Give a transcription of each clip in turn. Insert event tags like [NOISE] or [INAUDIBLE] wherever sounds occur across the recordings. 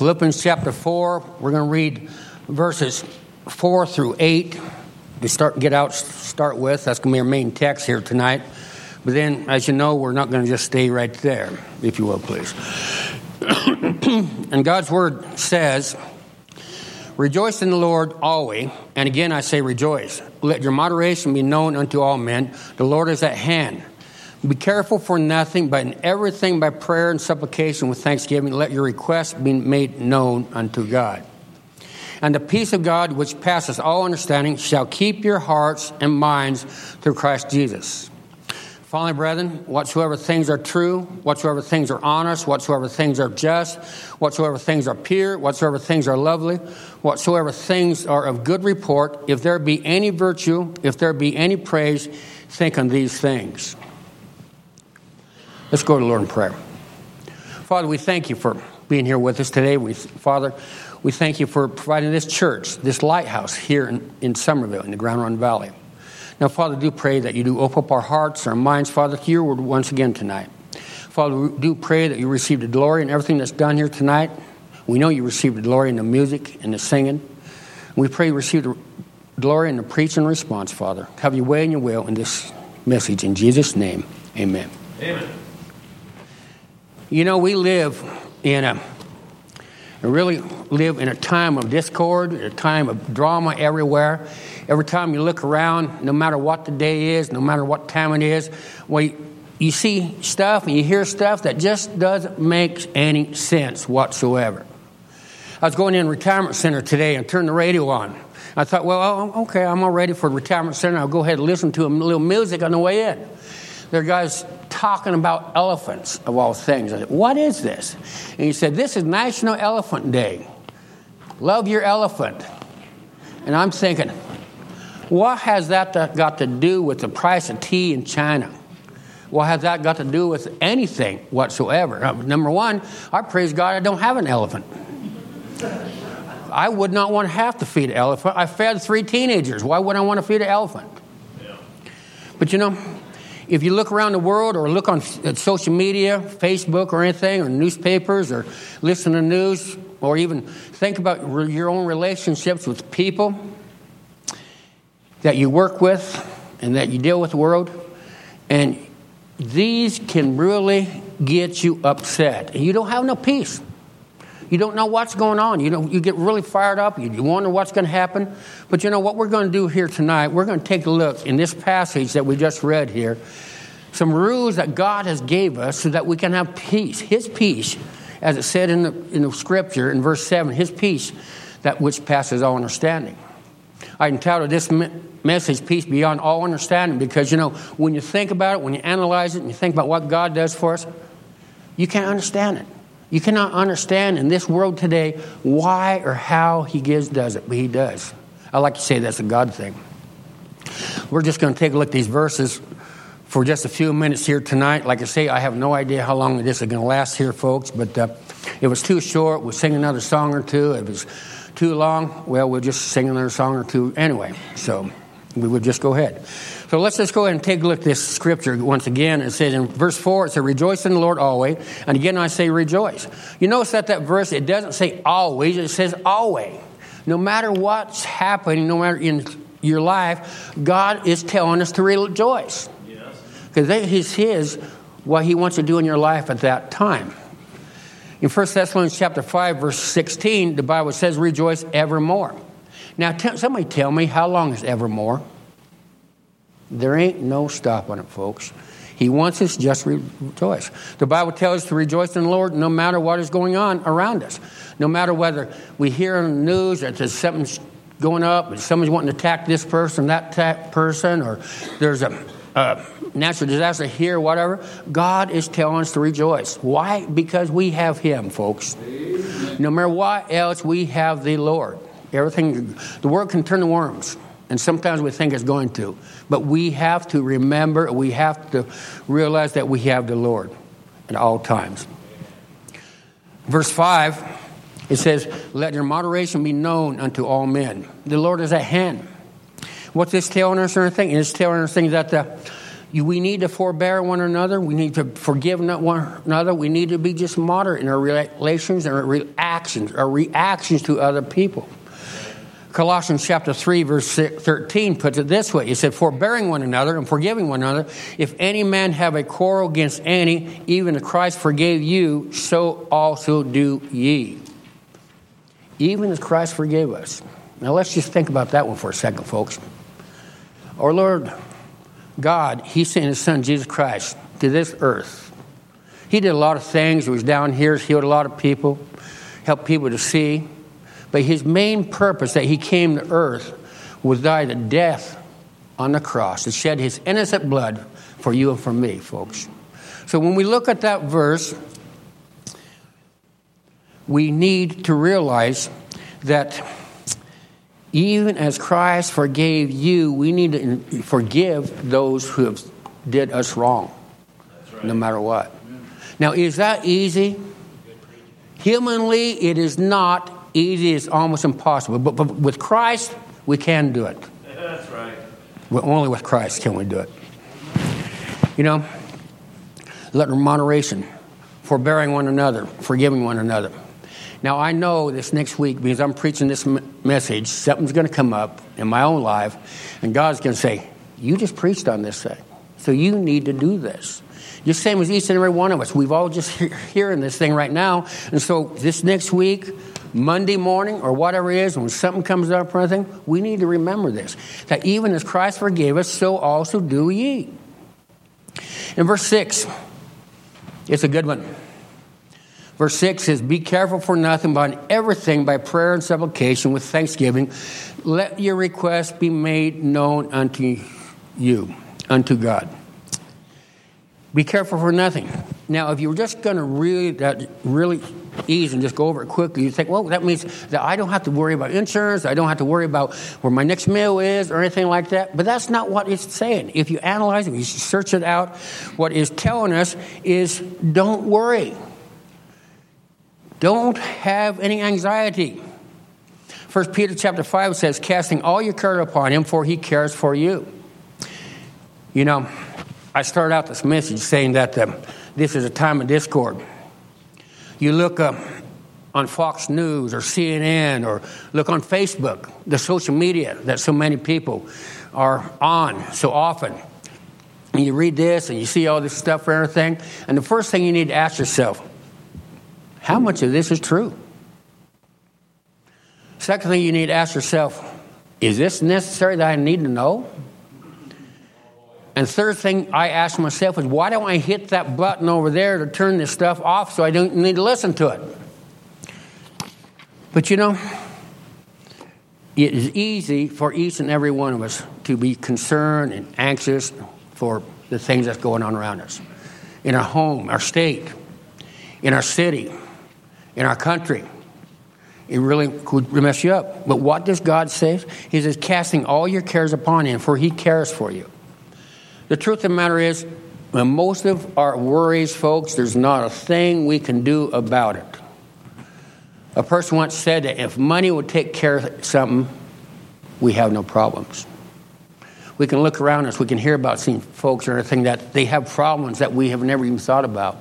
Philippians chapter 4, we're going to read verses 4 through 8 to start get out start with. That's going to be our main text here tonight. But then, as you know, we're not going to just stay right there, if you will, please. [COUGHS] and God's word says, Rejoice in the Lord always. And again, I say rejoice. Let your moderation be known unto all men. The Lord is at hand. Be careful for nothing, but in everything by prayer and supplication with thanksgiving, let your requests be made known unto God. And the peace of God, which passes all understanding, shall keep your hearts and minds through Christ Jesus. Finally, brethren, whatsoever things are true, whatsoever things are honest, whatsoever things are just, whatsoever things are pure, whatsoever things are lovely, whatsoever things are of good report, if there be any virtue, if there be any praise, think on these things. Let's go to Lord in prayer. Father, we thank you for being here with us today. We, Father, we thank you for providing this church, this lighthouse here in, in Summerville, in the Grande Ronde Valley. Now, Father, do pray that you do open up our hearts, our minds, Father, to your word once again tonight. Father, we do pray that you receive the glory in everything that's done here tonight. We know you receive the glory in the music and the singing. We pray you receive the glory in the preaching response, Father. Have your way and your will in this message. In Jesus' name, amen. Amen. You know, we live in a, really live in a time of discord, a time of drama everywhere. Every time you look around, no matter what the day is, no matter what time it is, well, you see stuff and you hear stuff that just doesn't make any sense whatsoever. I was going in retirement center today and turned the radio on. I thought, well, oh, oh okay, I'm all ready for retirement center. I'll go ahead and listen to a little music on the way in. There are guys talking about elephants, of all things. I said, What is this? And he said, This is National Elephant Day. Love your elephant. And I'm thinking, what has that got to do with the price of tea in China? What has that got to do with anything whatsoever? Number one, I praise God I don't have an elephant. I would not want to have to feed an elephant. I fed three teenagers. Why would I want to feed an elephant? But you know, if you look around the world or look on uh, social media, Facebook or anything, or newspapers, or listen to news, or even think about your own relationships with people that you work with and that you deal with the world, and these can really get you upset. And you don't have no peace. You don't know what's going on. You know, you get really fired up. You wonder what's going to happen. But you know what we're going to do here tonight? We're going to take a look in this passage that we just read here. Some rules that God has gave us so that we can have peace. His peace, as it said in the, in the scripture in verse 7, His peace that which passes all understanding. I entitled this message, Peace Beyond All Understanding, because, you know, when you think about it, when you analyze it, and you think about what God does for us, you can't understand it. You cannot understand in this world today why or how He gives does it, but He does. I like to say that's a God thing. We're just going to take a look at these verses for just a few minutes here tonight. Like I say, I have no idea how long this is going to last here, folks, but uh, it was too short. We'll sing another song or two. It was too long. Well, we'll just sing another song or two anyway. So we would just go ahead. So let's just go ahead and take a look at this scripture once again. It says in verse 4, it says, Rejoice in the Lord always. And again, I say rejoice. You notice that that verse, it doesn't say always, it says always. No matter what's happening, no matter in your life, God is telling us to rejoice. Because it's His, what He wants to do in your life at that time. In 1 Thessalonians chapter 5, verse 16, the Bible says, Rejoice evermore. Now, t- somebody tell me, how long is evermore? There ain't no stopping it, folks. He wants us just rejoice. The Bible tells us to rejoice in the Lord no matter what is going on around us. No matter whether we hear on the news that there's something going up, somebody's wanting to attack this person, that person, or there's a, a natural disaster here, whatever. God is telling us to rejoice. Why? Because we have Him, folks. No matter what else, we have the Lord. Everything, the world can turn to worms, and sometimes we think it's going to. But we have to remember, we have to realize that we have the Lord at all times. Verse 5, it says, Let your moderation be known unto all men. The Lord is at hand. What's this telling us or anything? It's telling us things that the, we need to forbear one another. We need to forgive one another. We need to be just moderate in our relations and our reactions, our reactions to other people. Colossians chapter 3, verse 13 puts it this way. He said, Forbearing one another and forgiving one another, if any man have a quarrel against any, even as Christ forgave you, so also do ye. Even as Christ forgave us. Now let's just think about that one for a second, folks. Our Lord God, He sent His Son, Jesus Christ, to this earth. He did a lot of things. He was down here, healed a lot of people, helped people to see. But his main purpose that he came to earth was die the death on the cross to shed his innocent blood for you and for me, folks. So when we look at that verse, we need to realize that even as Christ forgave you, we need to forgive those who have did us wrong, right. no matter what. Now, is that easy? Humanly, it is not easy, it's almost impossible. But, but with Christ, we can do it. That's right. But only with Christ can we do it. You know, let moderation, forbearing one another, forgiving one another. Now, I know this next week, because I'm preaching this message, something's going to come up in my own life, and God's going to say, You just preached on this thing, so you need to do this. Just same as each and every one of us. We've all just he- hearing this thing right now, and so this next week, Monday morning or whatever it is, when something comes up or anything, we need to remember this that even as Christ forgave us, so also do ye. In verse 6, it's a good one. Verse 6 says, Be careful for nothing, but in everything by prayer and supplication with thanksgiving, let your requests be made known unto you, unto God. Be careful for nothing. Now, if you were just going to really that really easy and just go over it quickly, you think, well, that means that I don't have to worry about insurance. I don't have to worry about where my next meal is or anything like that. But that's not what it's saying. If you analyze it, you search it out, what it's telling us is don't worry. Don't have any anxiety. First Peter chapter 5 says, casting all your care upon him, for he cares for you. You know, I start out this message saying that um, this is a time of discord. You look on Fox News or CNN or look on Facebook, the social media that so many people are on so often. And you read this and you see all this stuff and everything. And the first thing you need to ask yourself how much of this is true? Second thing you need to ask yourself is this necessary that I need to know? And third thing I ask myself is why don't I hit that button over there to turn this stuff off so I don't need to listen to it? But you know, it is easy for each and every one of us to be concerned and anxious for the things that's going on around us in our home, our state, in our city, in our country. It really could mess you up. But what does God say? He says, casting all your cares upon Him, for He cares for you. The truth of the matter is, most of our worries, folks, there's not a thing we can do about it. A person once said that if money would take care of something, we have no problems. We can look around us, we can hear about seeing folks or anything that they have problems that we have never even thought about.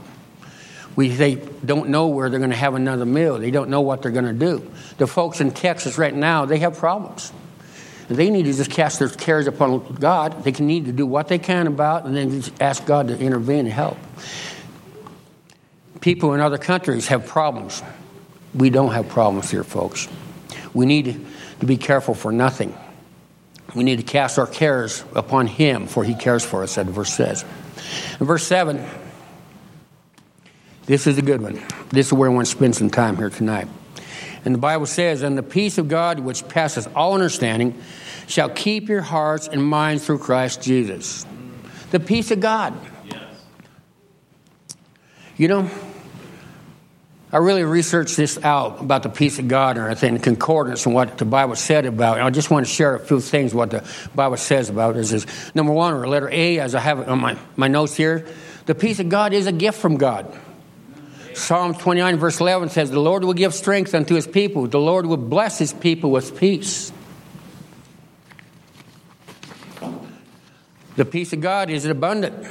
We, they don't know where they're going to have another meal. They don't know what they're going to do. The folks in Texas right now, they have problems. They need to just cast their cares upon God. They can need to do what they can about and then just ask God to intervene and help. People in other countries have problems. We don't have problems here, folks. We need to be careful for nothing. We need to cast our cares upon Him, for He cares for us, that verse says. In verse 7, this is a good one. This is where I want to spend some time here tonight. And the Bible says, And the peace of God, which passes all understanding, shall keep your hearts and minds through Christ Jesus. The peace of God. Yes. You know, I really researched this out about the peace of God and everything, the concordance and what the Bible said about it. I just want to share a few things what the Bible says about it. Is, is number one, or letter A, as I have it on my, my notes here, the peace of God is a gift from God. Psalm 29, verse 11 says, The Lord will give strength unto his people. The Lord will bless his people with peace. The peace of God is abundant.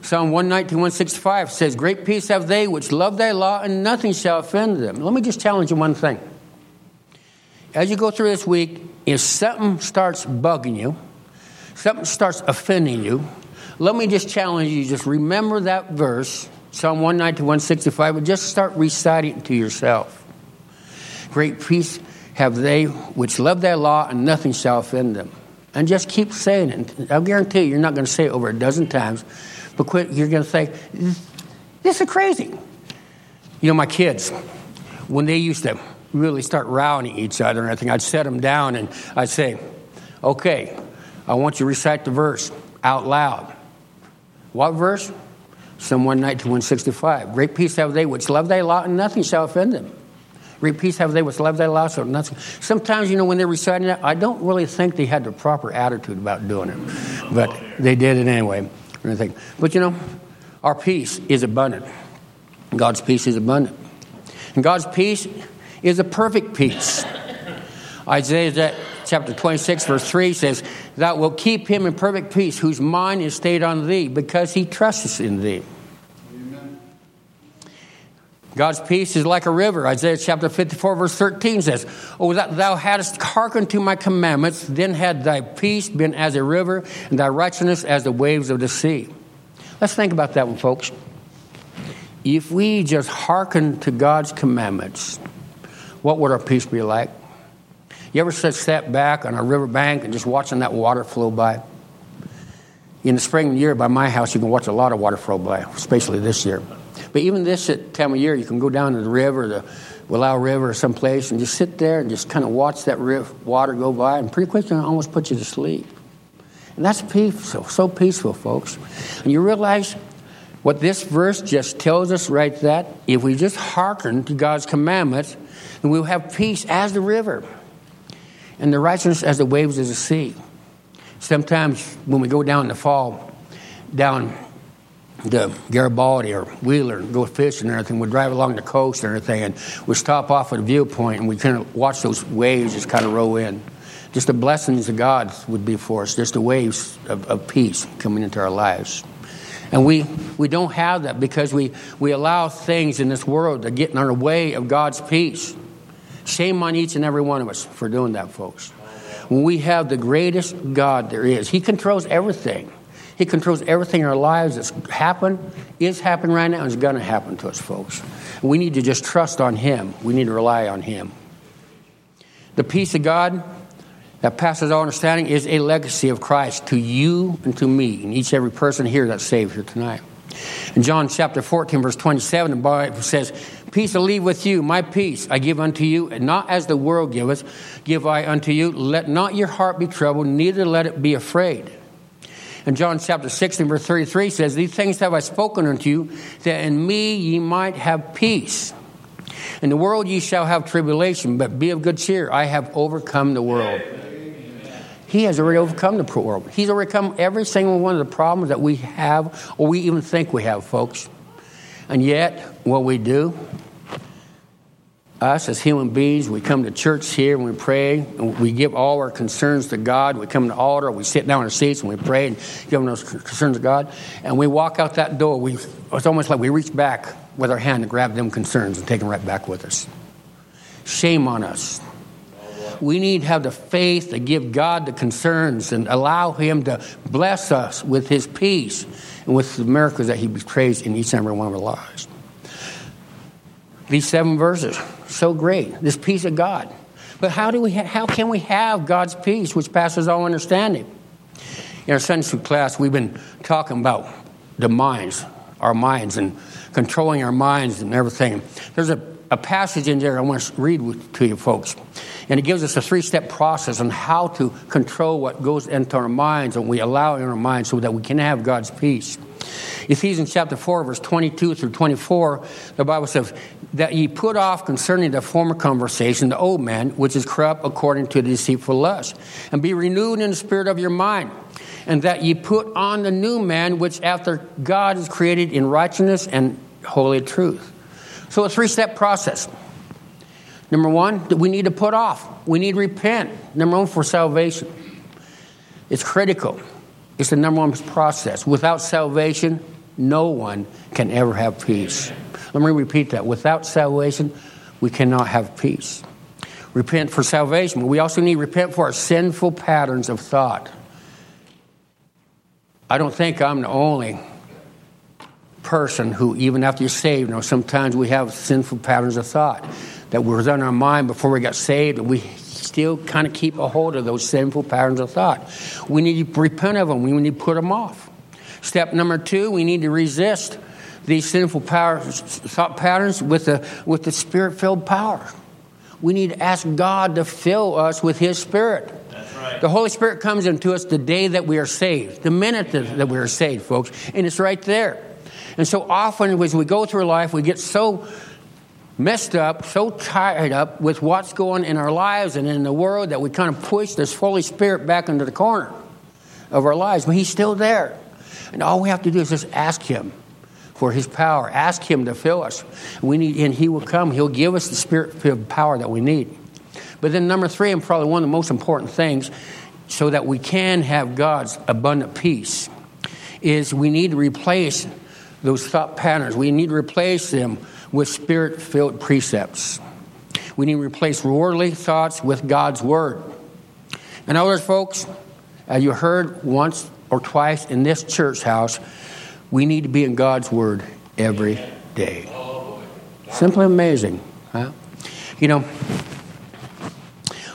Psalm 119, 165 says, Great peace have they which love thy law, and nothing shall offend them. Let me just challenge you one thing. As you go through this week, if something starts bugging you, something starts offending you, let me just challenge you just remember that verse, Psalm 119, 165, and just start reciting it to yourself. Great peace have they which love thy law, and nothing shall offend them. And just keep saying it. I'll guarantee you, you're not going to say it over a dozen times, but quit, you're going to say, This is crazy. You know, my kids, when they used to really start rowing each other and everything, I'd set them down and I'd say, Okay, I want you to recite the verse out loud. What verse? Psalm 119, 165. Great peace have they which love thy law, and nothing shall offend them. Great peace have they which love thy law. So nothing. Sometimes, you know, when they're reciting that, I don't really think they had the proper attitude about doing it, but they did it anyway. But you know, our peace is abundant. God's peace is abundant. And God's peace is a perfect peace. Isaiah chapter 26, verse 3 says, Thou wilt keep him in perfect peace, whose mind is stayed on thee, because he trusts in thee. Amen. God's peace is like a river. Isaiah chapter 54, verse 13 says, Oh, that thou hadst hearkened to my commandments, then had thy peace been as a river, and thy righteousness as the waves of the sea. Let's think about that one, folks. If we just hearken to God's commandments, what would our peace be like? You ever sit sat back on a riverbank and just watching that water flow by? In the spring year by my house, you can watch a lot of water flow by, especially this year. But even this time of year, you can go down to the river, the Willow River, or someplace, and just sit there and just kind of watch that river, water go by, and pretty quick, it almost put you to sleep. And that's peaceful, so peaceful, folks. And you realize what this verse just tells us right that if we just hearken to God's commandments, then we'll have peace as the river and the righteousness as the waves of the sea. Sometimes when we go down in the fall, down the Garibaldi or Wheeler and go fishing and everything, we drive along the coast and everything, and we stop off at a viewpoint and we kind of watch those waves just kind of roll in. Just the blessings of God would be for us, just the waves of, of peace coming into our lives. And we, we don't have that because we, we allow things in this world to get in our way of God's peace. Shame on each and every one of us for doing that, folks. When we have the greatest God there is, He controls everything. He controls everything in our lives that's happened, is happening right now, and is going to happen to us, folks. We need to just trust on Him. We need to rely on Him. The peace of God that passes all understanding is a legacy of Christ to you and to me, and each every person here that's saved here tonight. In John chapter 14, verse 27, the Bible says, Peace I leave with you, my peace I give unto you, and not as the world giveth, give I unto you. Let not your heart be troubled, neither let it be afraid. And John chapter 16, verse 33 says, These things have I spoken unto you, that in me ye might have peace. In the world ye shall have tribulation, but be of good cheer. I have overcome the world. He has already overcome the world. He's overcome every single one of the problems that we have or we even think we have, folks. And yet, what we do, us as human beings, we come to church here and we pray and we give all our concerns to God. We come to altar, we sit down in our seats and we pray and give those concerns to God. And we walk out that door. We, it's almost like we reach back with our hand and grab them concerns and take them right back with us. Shame on us. We need to have the faith to give God the concerns and allow Him to bless us with His peace and with the miracles that He betrays in each and every one of our lives. These seven verses so great, this peace of God. But how, do we ha- how can we have God's peace, which passes all understanding? In our Sunday school class, we've been talking about the minds, our minds, and controlling our minds and everything. There's a, a passage in there I want to read with, to you folks. And it gives us a three step process on how to control what goes into our minds and we allow in our minds so that we can have God's peace. Ephesians chapter 4, verse 22 through 24, the Bible says, That ye put off concerning the former conversation the old man, which is corrupt according to the deceitful lust, and be renewed in the spirit of your mind, and that ye put on the new man, which after God is created in righteousness and holy truth. So a three step process. Number one, that we need to put off. We need to repent. Number one, for salvation. It's critical. It's the number one process. Without salvation, no one can ever have peace. Let me repeat that. Without salvation, we cannot have peace. Repent for salvation. We also need to repent for our sinful patterns of thought. I don't think I'm the only person who, even after you're saved, you know, sometimes we have sinful patterns of thought that were in our mind before we got saved, and we still kind of keep a hold of those sinful patterns of thought. We need to repent of them. We need to put them off. Step number two, we need to resist these sinful power, thought patterns with the, with the spirit filled power. We need to ask God to fill us with His Spirit. Right. The Holy Spirit comes into us the day that we are saved, the minute that, that we are saved, folks, and it's right there. And so often, as we go through life, we get so messed up, so tied up with what's going in our lives and in the world that we kind of push this Holy Spirit back into the corner of our lives. But He's still there. And all we have to do is just ask Him for His power. Ask Him to fill us. We need, and He will come. He'll give us the spirit filled power that we need. But then, number three, and probably one of the most important things, so that we can have God's abundant peace, is we need to replace those thought patterns. We need to replace them with spirit filled precepts. We need to replace worldly thoughts with God's word. In other words, folks, as you heard once or twice in this church house, we need to be in God's word every day. Simply amazing. Huh? You know,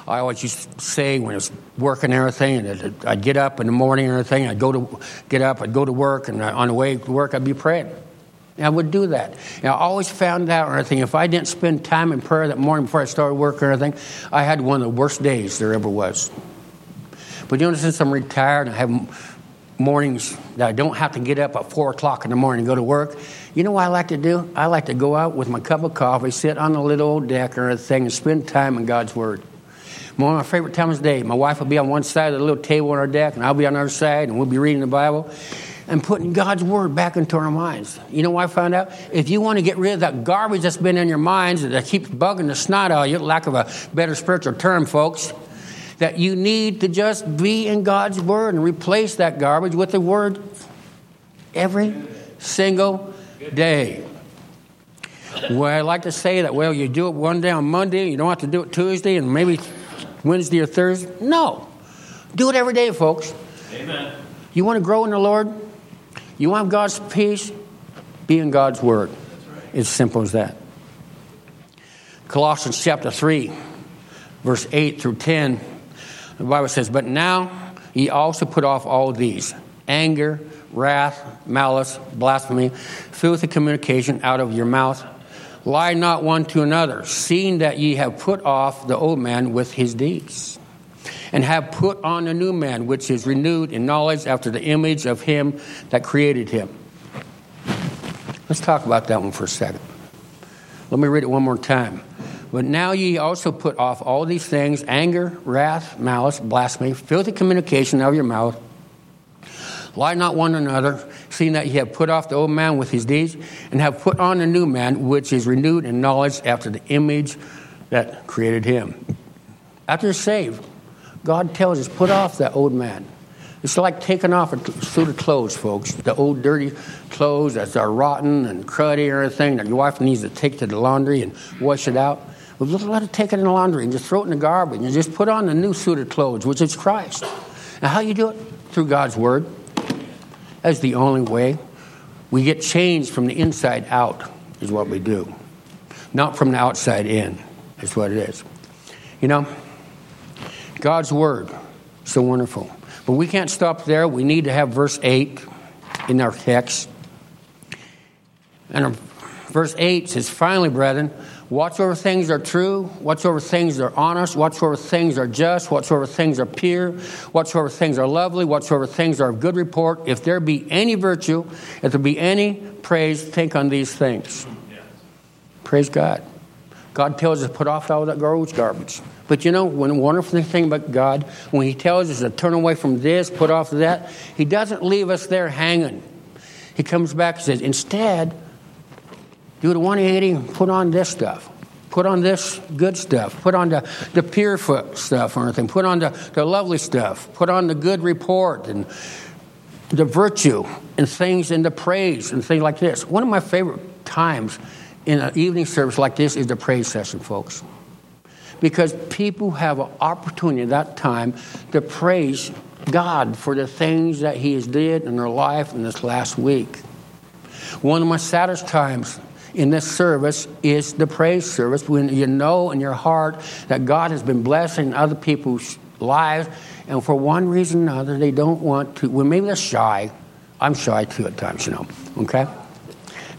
I always used to say when I was working and everything, and I'd get up in the morning and everything, I'd go to get up, I'd go to work, and on the way to work, I'd be praying. And I would do that. And I always found out or anything, if I didn't spend time in prayer that morning before I started work or anything, I had one of the worst days there ever was. But you know, since I'm retired and I have mornings that I don't have to get up at 4 o'clock in the morning and go to work, you know what I like to do? I like to go out with my cup of coffee, sit on the little old deck or anything, and spend time in God's Word. One of my favorite times of the day. My wife will be on one side of the little table on our deck, and I'll be on the other side, and we'll be reading the Bible and putting God's word back into our minds. You know what I found out? If you want to get rid of that garbage that's been in your minds that keeps bugging the snot out of you, lack of a better spiritual term, folks, that you need to just be in God's word and replace that garbage with the word every single day. Well, I like to say that, well, you do it one day on Monday, you don't have to do it Tuesday and maybe Wednesday or Thursday. No. Do it every day, folks. Amen. You want to grow in the Lord? You want God's peace? Be in God's Word. Right. It's simple as that. Colossians chapter 3, verse 8 through 10, the Bible says, But now ye also put off all these anger, wrath, malice, blasphemy, filthy communication out of your mouth. Lie not one to another, seeing that ye have put off the old man with his deeds and have put on a new man, which is renewed in knowledge after the image of him that created him. Let's talk about that one for a second. Let me read it one more time. But now ye also put off all these things anger, wrath, malice, blasphemy, filthy communication out of your mouth. Lie not one another, seeing that ye have put off the old man with his deeds, and have put on a new man, which is renewed in knowledge after the image that created him. After you're saved, God tells us, put off that old man. It's like taking off a suit of clothes, folks. The old dirty clothes that are rotten and cruddy and everything that your wife needs to take to the laundry and wash it out. Well, let her take it in the laundry and just throw it in the garbage and just put on a new suit of clothes, which is Christ. And how you do it? Through God's Word. That's the only way. We get changed from the inside out, is what we do. Not from the outside in, is what it is. You know? God's Word. So wonderful. But we can't stop there. We need to have verse 8 in our text. And verse 8 says, Finally, brethren, whatsoever things are true, whatsoever things are honest, whatsoever things are just, whatsoever things are pure, whatsoever things are lovely, whatsoever things are of good report, if there be any virtue, if there be any praise, think on these things. Praise God. God tells us to put off all that garbage, garbage. But you know, one wonderful thing about God, when He tells us to turn away from this, put off that, He doesn't leave us there hanging. He comes back and says, instead, do the 180 and put on this stuff. Put on this good stuff. Put on the, the pure stuff or anything. Put on the, the lovely stuff. Put on the good report and the virtue and things in the praise and things like this. One of my favorite times in an evening service like this is the praise session, folks. Because people have an opportunity at that time to praise God for the things that He has did in their life in this last week. One of my saddest times in this service is the praise service when you know in your heart that God has been blessing other people's lives, and for one reason or another, they don't want to. Well, maybe they're shy. I'm shy too at times, you know, okay?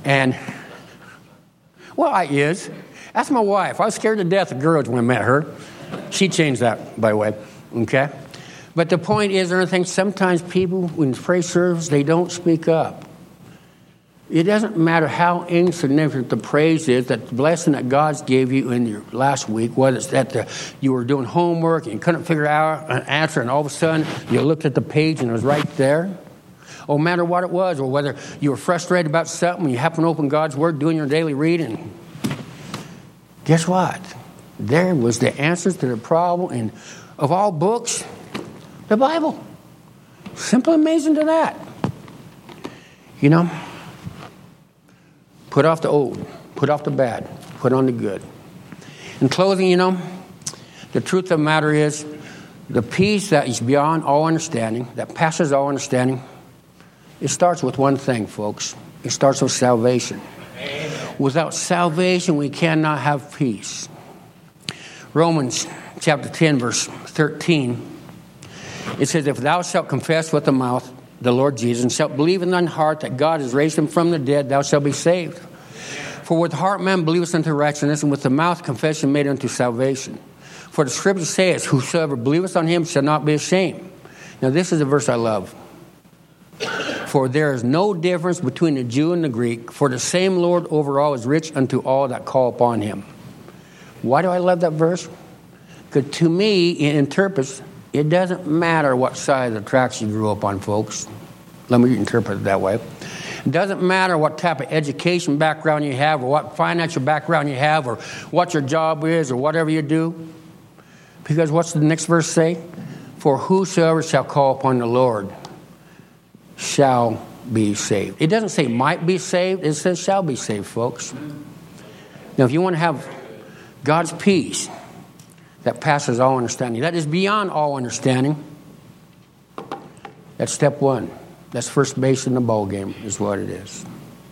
And, well, I is. That's my wife. I was scared to death of girls when I met her. She changed that, by the way, okay? But the point is, I think sometimes people, when praise service, they don't speak up. It doesn't matter how insignificant the praise is, that the blessing that God's gave you in your last week, whether it's that the, you were doing homework and couldn't figure out an answer, and all of a sudden you looked at the page and it was right there. No matter what it was, or whether you were frustrated about something, you happen to open God's Word, doing your daily reading. Guess what? There was the answers to the problem, and of all books, the Bible. Simple, amazing to that. You know. Put off the old, put off the bad, put on the good. In closing, you know, the truth of the matter is the peace that is beyond all understanding, that passes all understanding, it starts with one thing, folks. It starts with salvation. Amen. Without salvation, we cannot have peace. Romans chapter 10, verse 13, it says, If thou shalt confess with the mouth the Lord Jesus, and shalt believe in thine heart that God has raised him from the dead, thou shalt be saved. For with the heart man believeth unto righteousness, and with the mouth confession made unto salvation. For the scripture says, Whosoever believeth on him shall not be ashamed. Now, this is a verse I love. For there is no difference between the Jew and the Greek, for the same Lord over all is rich unto all that call upon him. Why do I love that verse? Because to me, it interprets it doesn't matter what side of the tracks you grew up on, folks. Let me interpret it that way. It doesn't matter what type of education background you have, or what financial background you have, or what your job is, or whatever you do. Because what's the next verse say? For whosoever shall call upon the Lord shall be saved. It doesn't say might be saved, it says shall be saved, folks. Now, if you want to have God's peace, that passes all understanding. That is beyond all understanding. That's step one. That's first base in the ball game, is what it is.